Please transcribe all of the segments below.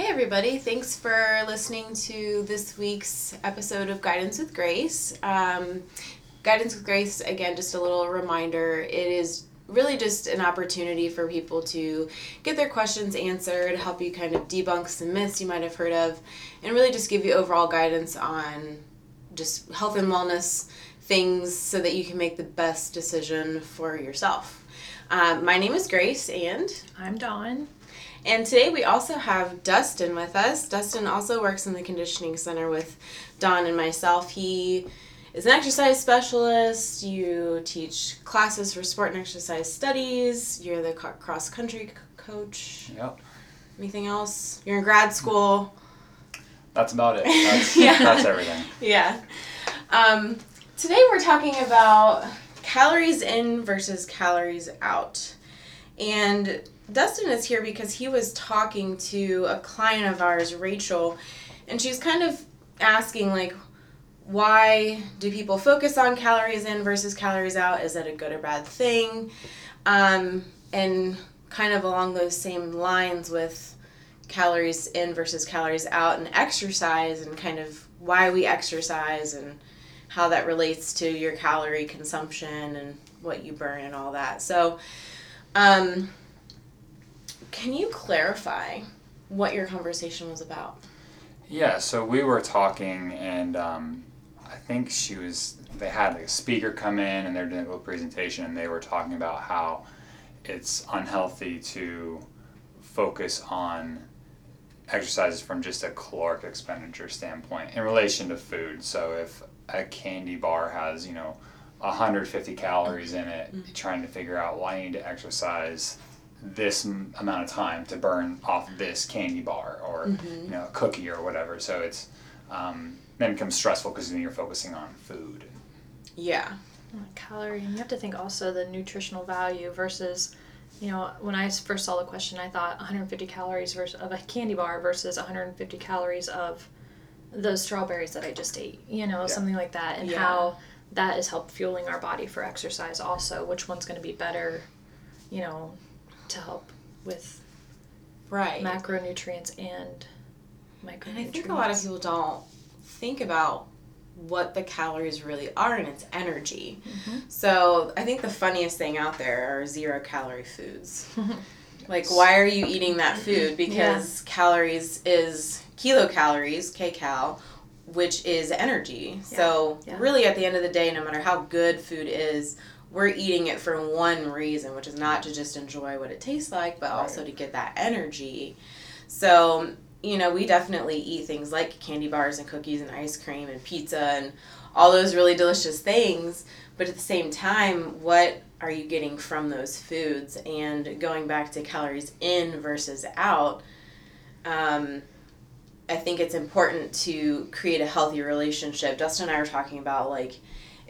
Hey, everybody. Thanks for listening to this week's episode of Guidance with Grace. Um, Guidance with Grace, again, just a little reminder it is really just an opportunity for people to get their questions answered, help you kind of debunk some myths you might have heard of, and really just give you overall guidance on just health and wellness things so that you can make the best decision for yourself. Um, my name is Grace, and I'm Dawn. And today we also have Dustin with us. Dustin also works in the conditioning center with Dawn and myself. He is an exercise specialist. You teach classes for sport and exercise studies. You're the cross country coach. Yep. Anything else? You're in grad school. That's about it. That's, yeah. that's everything. Yeah. Um, today we're talking about calories in versus calories out. And Dustin is here because he was talking to a client of ours, Rachel, and she's kind of asking, like, why do people focus on calories in versus calories out? Is that a good or bad thing? Um, and kind of along those same lines with calories in versus calories out and exercise and kind of why we exercise and how that relates to your calorie consumption and what you burn and all that. So, um, can you clarify what your conversation was about? Yeah, so we were talking, and um, I think she was. They had like a speaker come in, and they're doing a little presentation, and they were talking about how it's unhealthy to focus on exercises from just a caloric expenditure standpoint in relation to food. So if a candy bar has, you know, 150 calories in it, mm-hmm. trying to figure out why well, I need to exercise this m- amount of time to burn off this candy bar or mm-hmm. you know a cookie or whatever. So it's um, then becomes stressful because then you're focusing on food. Yeah. Calorie, and you have to think also the nutritional value versus, you know, when I first saw the question, I thought 150 calories versus of a candy bar versus 150 calories of those strawberries that I just ate, you know, yeah. something like that, and yeah. how that is help fueling our body for exercise also. Which one's going to be better, you know, to help with right macronutrients and micronutrients. And I think a lot of people don't think about what the calories really are and it's energy. Mm-hmm. So I think the funniest thing out there are zero calorie foods. like why are you eating that food? Because yeah. calories is kilocalories, kcal, which is energy. Yeah. So yeah. really at the end of the day, no matter how good food is, we're eating it for one reason, which is not to just enjoy what it tastes like, but right. also to get that energy. So, you know, we definitely eat things like candy bars and cookies and ice cream and pizza and all those really delicious things. But at the same time, what are you getting from those foods? And going back to calories in versus out, um, I think it's important to create a healthy relationship. Dustin and I were talking about like,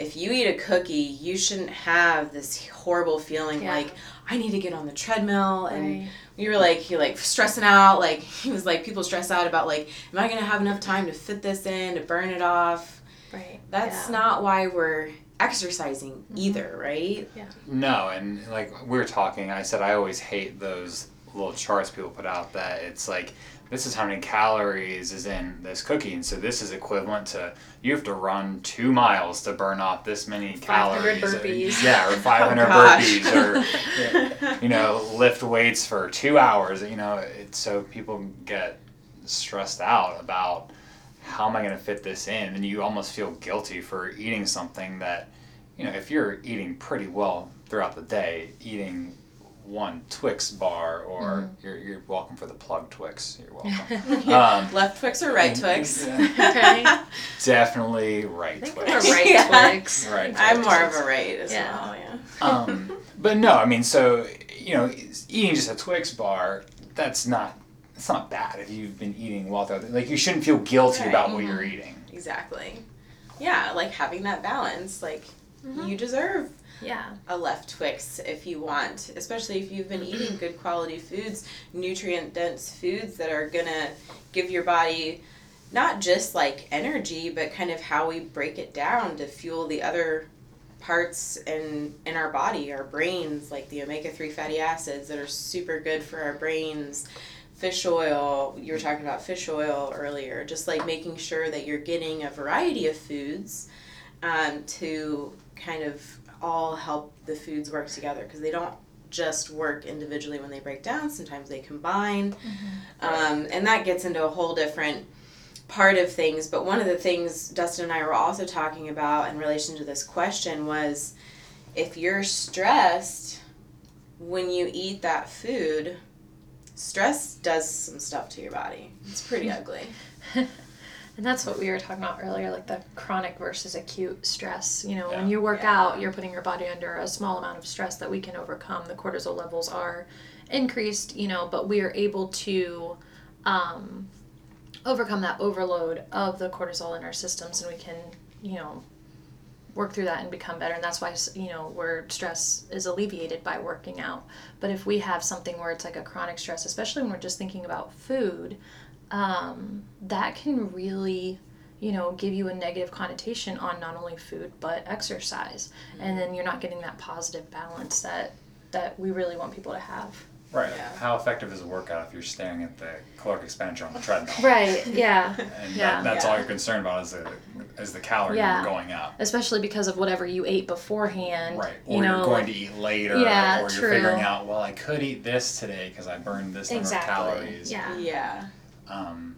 if you eat a cookie, you shouldn't have this horrible feeling yeah. like I need to get on the treadmill and right. we were like he like stressing out like he was like people stress out about like am I gonna have enough time to fit this in to burn it off right that's yeah. not why we're exercising mm-hmm. either right yeah no and like we are talking I said I always hate those little charts people put out that it's like this is how many calories is in this cookie. And so this is equivalent to you have to run two miles to burn off this many calories burpees. yeah or 500 oh, burpees or you know lift weights for two hours. You know it's so people get stressed out about how am i going to fit this in? And you almost feel guilty for eating something that you know if you're eating pretty well throughout the day eating one Twix bar, or mm-hmm. you're, you're welcome for the plug Twix. You're welcome. um, Left Twix or right Twix? okay. Definitely right Twix. right yeah. Twix. Right. Twix. I'm more of a right as yeah. well. Yeah. Um, but no, I mean, so you know, eating just a Twix bar, that's not. It's not bad if you've been eating well. Like you shouldn't feel guilty right. about what mm-hmm. you're eating. Exactly. Yeah, like having that balance. Like mm-hmm. you deserve yeah. a left twix if you want especially if you've been eating good quality foods nutrient dense foods that are gonna give your body not just like energy but kind of how we break it down to fuel the other parts in in our body our brains like the omega-3 fatty acids that are super good for our brains fish oil, you were talking about fish oil earlier, just like making sure that you're getting a variety of foods um, to kind of all help the foods work together because they don't just work individually when they break down. Sometimes they combine. Um, and that gets into a whole different part of things. But one of the things Dustin and I were also talking about in relation to this question was if you're stressed when you eat that food, stress does some stuff to your body. It's pretty ugly. And that's what we were talking about earlier, like the chronic versus acute stress. You know, when you work Yeah. out, you're putting your body under a small amount of stress that we can overcome. The cortisol levels are increased, you know, but we are able to um, overcome that overload of the cortisol in our systems and we can, you know, work through that and become better. And that's why, you know, where stress is alleviated by working out. But if we have something where it's like a chronic stress, especially when we're just thinking about food, um, that can really you know give you a negative connotation on not only food but exercise and then you're not getting that positive balance that that we really want people to have Right. Yeah. How effective is a workout if you're staring at the caloric expenditure on the treadmill? right yeah And Yeah. that, that's all you're concerned about is the is the calorie Yeah. number going up. especially because of whatever you ate beforehand Right. Or you know you're going like- to eat later. Yeah, or you're true. figuring out, well, I could eat this today because I burned this number of calories. yeah Yeah. Um,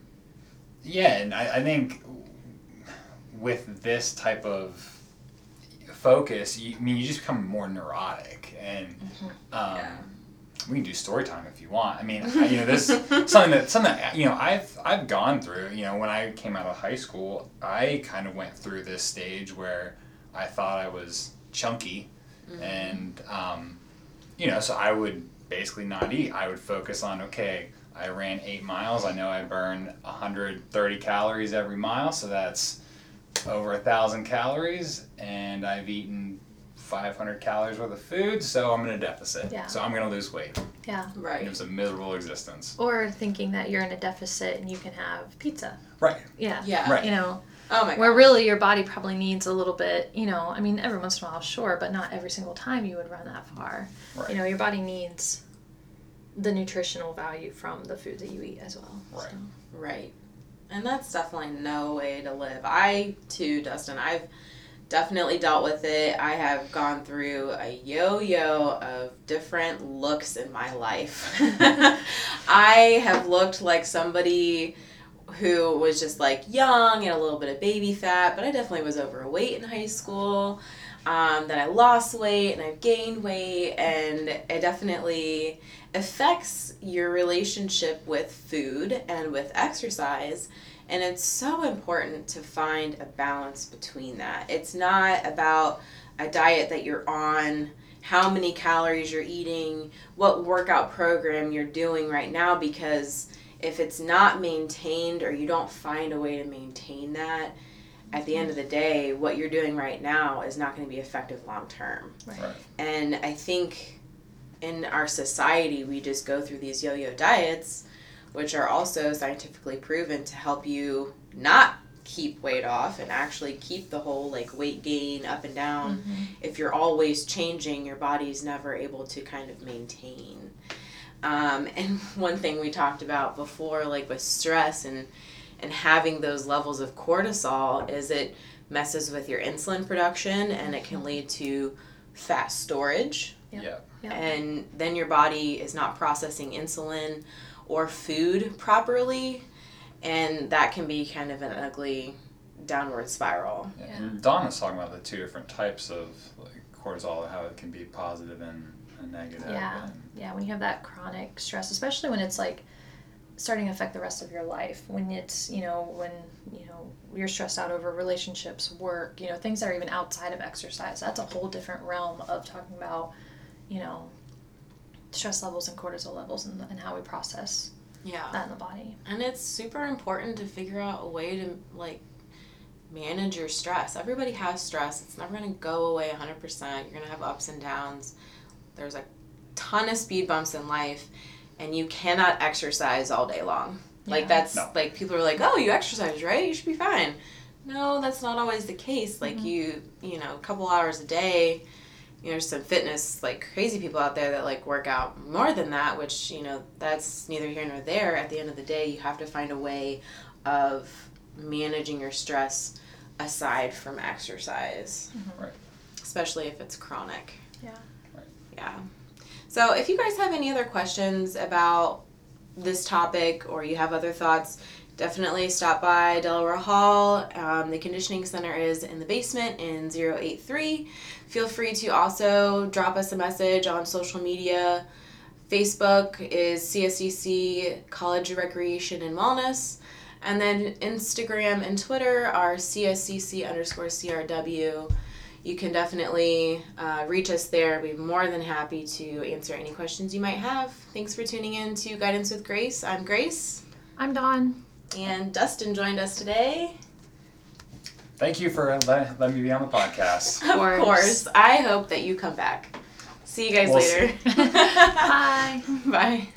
yeah, and I, I think with this type of focus, you, I mean, you just become more neurotic, and Mm-hmm. um, Yeah. we can do story time if you want. I mean, I- you know, this something that something that, you know I've I've gone through. You know, when I came out of high school, I kind of went through this stage where I thought I was chunky, and um, you know, so I would basically not eat. I would focus on okay. I ran eight miles. I know I burn 130 calories every mile, so that's over a thousand calories, and I've eaten 500 calories worth of food, so I'm in a deficit. Yeah. So I'm gonna lose weight. yeah And it Right. was a miserable existence. or thinking that you're in a deficit and you can have pizza Right. yeah Yeah. Right. you know Oh my god. where really your body probably needs a little bit you know i mean every once in a while sure but not every single time you would run that far Right. you know your body needs the nutritional value from the food that you eat as well Right. so. Right. And that's definitely no way to live. I, too, Dustin, I've definitely dealt with it. I have gone through a yo yo of different looks in my life. I have looked like somebody who was just like young and a little bit of baby fat, but I definitely was overweight in high school. Um, I lost weight and I've gained weight, and it definitely affects your relationship with food and with exercise. And it's so important to find a balance between that. It's not about a diet that you're on, how many calories you're eating, what workout program you're doing right now, because if it's not maintained or you don't find a way to maintain that, at the end of the day, what you're doing right now is not going to be effective long term. Right. And I think in our society, we just go through these yo yo diets, which are also scientifically proven to help you not keep weight off and actually keep the whole like weight gain up and down. If you're always changing, your body's never able to kind of maintain. Um, and one thing we talked about before, like with stress and and having those levels of cortisol, is it messes with your insulin production and it can mm-hmm. lead to fat storage Yeah. Yeah. Yeah. and then your body is not processing insulin or food properly and that can be kind of an ugly downward spiral Yeah. Yeah. And Dawn was talking about the two different types of like, cortisol, how it can be positive and, and negative. Yeah. And, Yeah, when you have that chronic stress, especially when it's like starting to affect the rest of your life, when it's, you know, when, you know, you're stressed out over relationships, work, you know, things that are even outside of exercise. That's a whole different realm of talking about, you know, stress levels and cortisol levels and, and how we process yeah. that in the body. and it's super important to figure out a way to like manage your stress. Everybody has stress. It's never going to go away 100% you're going to have ups and downs. There's a ton of speed bumps in life and you cannot exercise all day long like that's No. like people are like oh you exercise right you should be fine no that's not always the case like Mhm. you you know a couple hours a day you know, there's some fitness like crazy people out there that like work out more than that, which you know that's neither here nor there. At the end of the day, you have to find a way of managing your stress aside from exercise, Mhm. Right. especially if it's chronic. Yeah. Right. Yeah. So if you guys have any other questions about this topic or you have other thoughts, definitely stop by Delaware Hall. Um, the conditioning center is in the basement in 083. Feel free to also drop us a message on social media. Facebook is CSCC College Recreation and Wellness. And then Instagram and Twitter are CSCC underscore CRW. You can definitely uh, reach us there. We'd be more than happy to answer any questions you might have. Thanks for tuning in to Guidance with Grace. I'm Grace. I'm Dawn. And Dustin joined us today. Thank you for let, letting me be on the podcast. Of course. course. I hope that you come back. See you guys We'll later. Bye. Bye.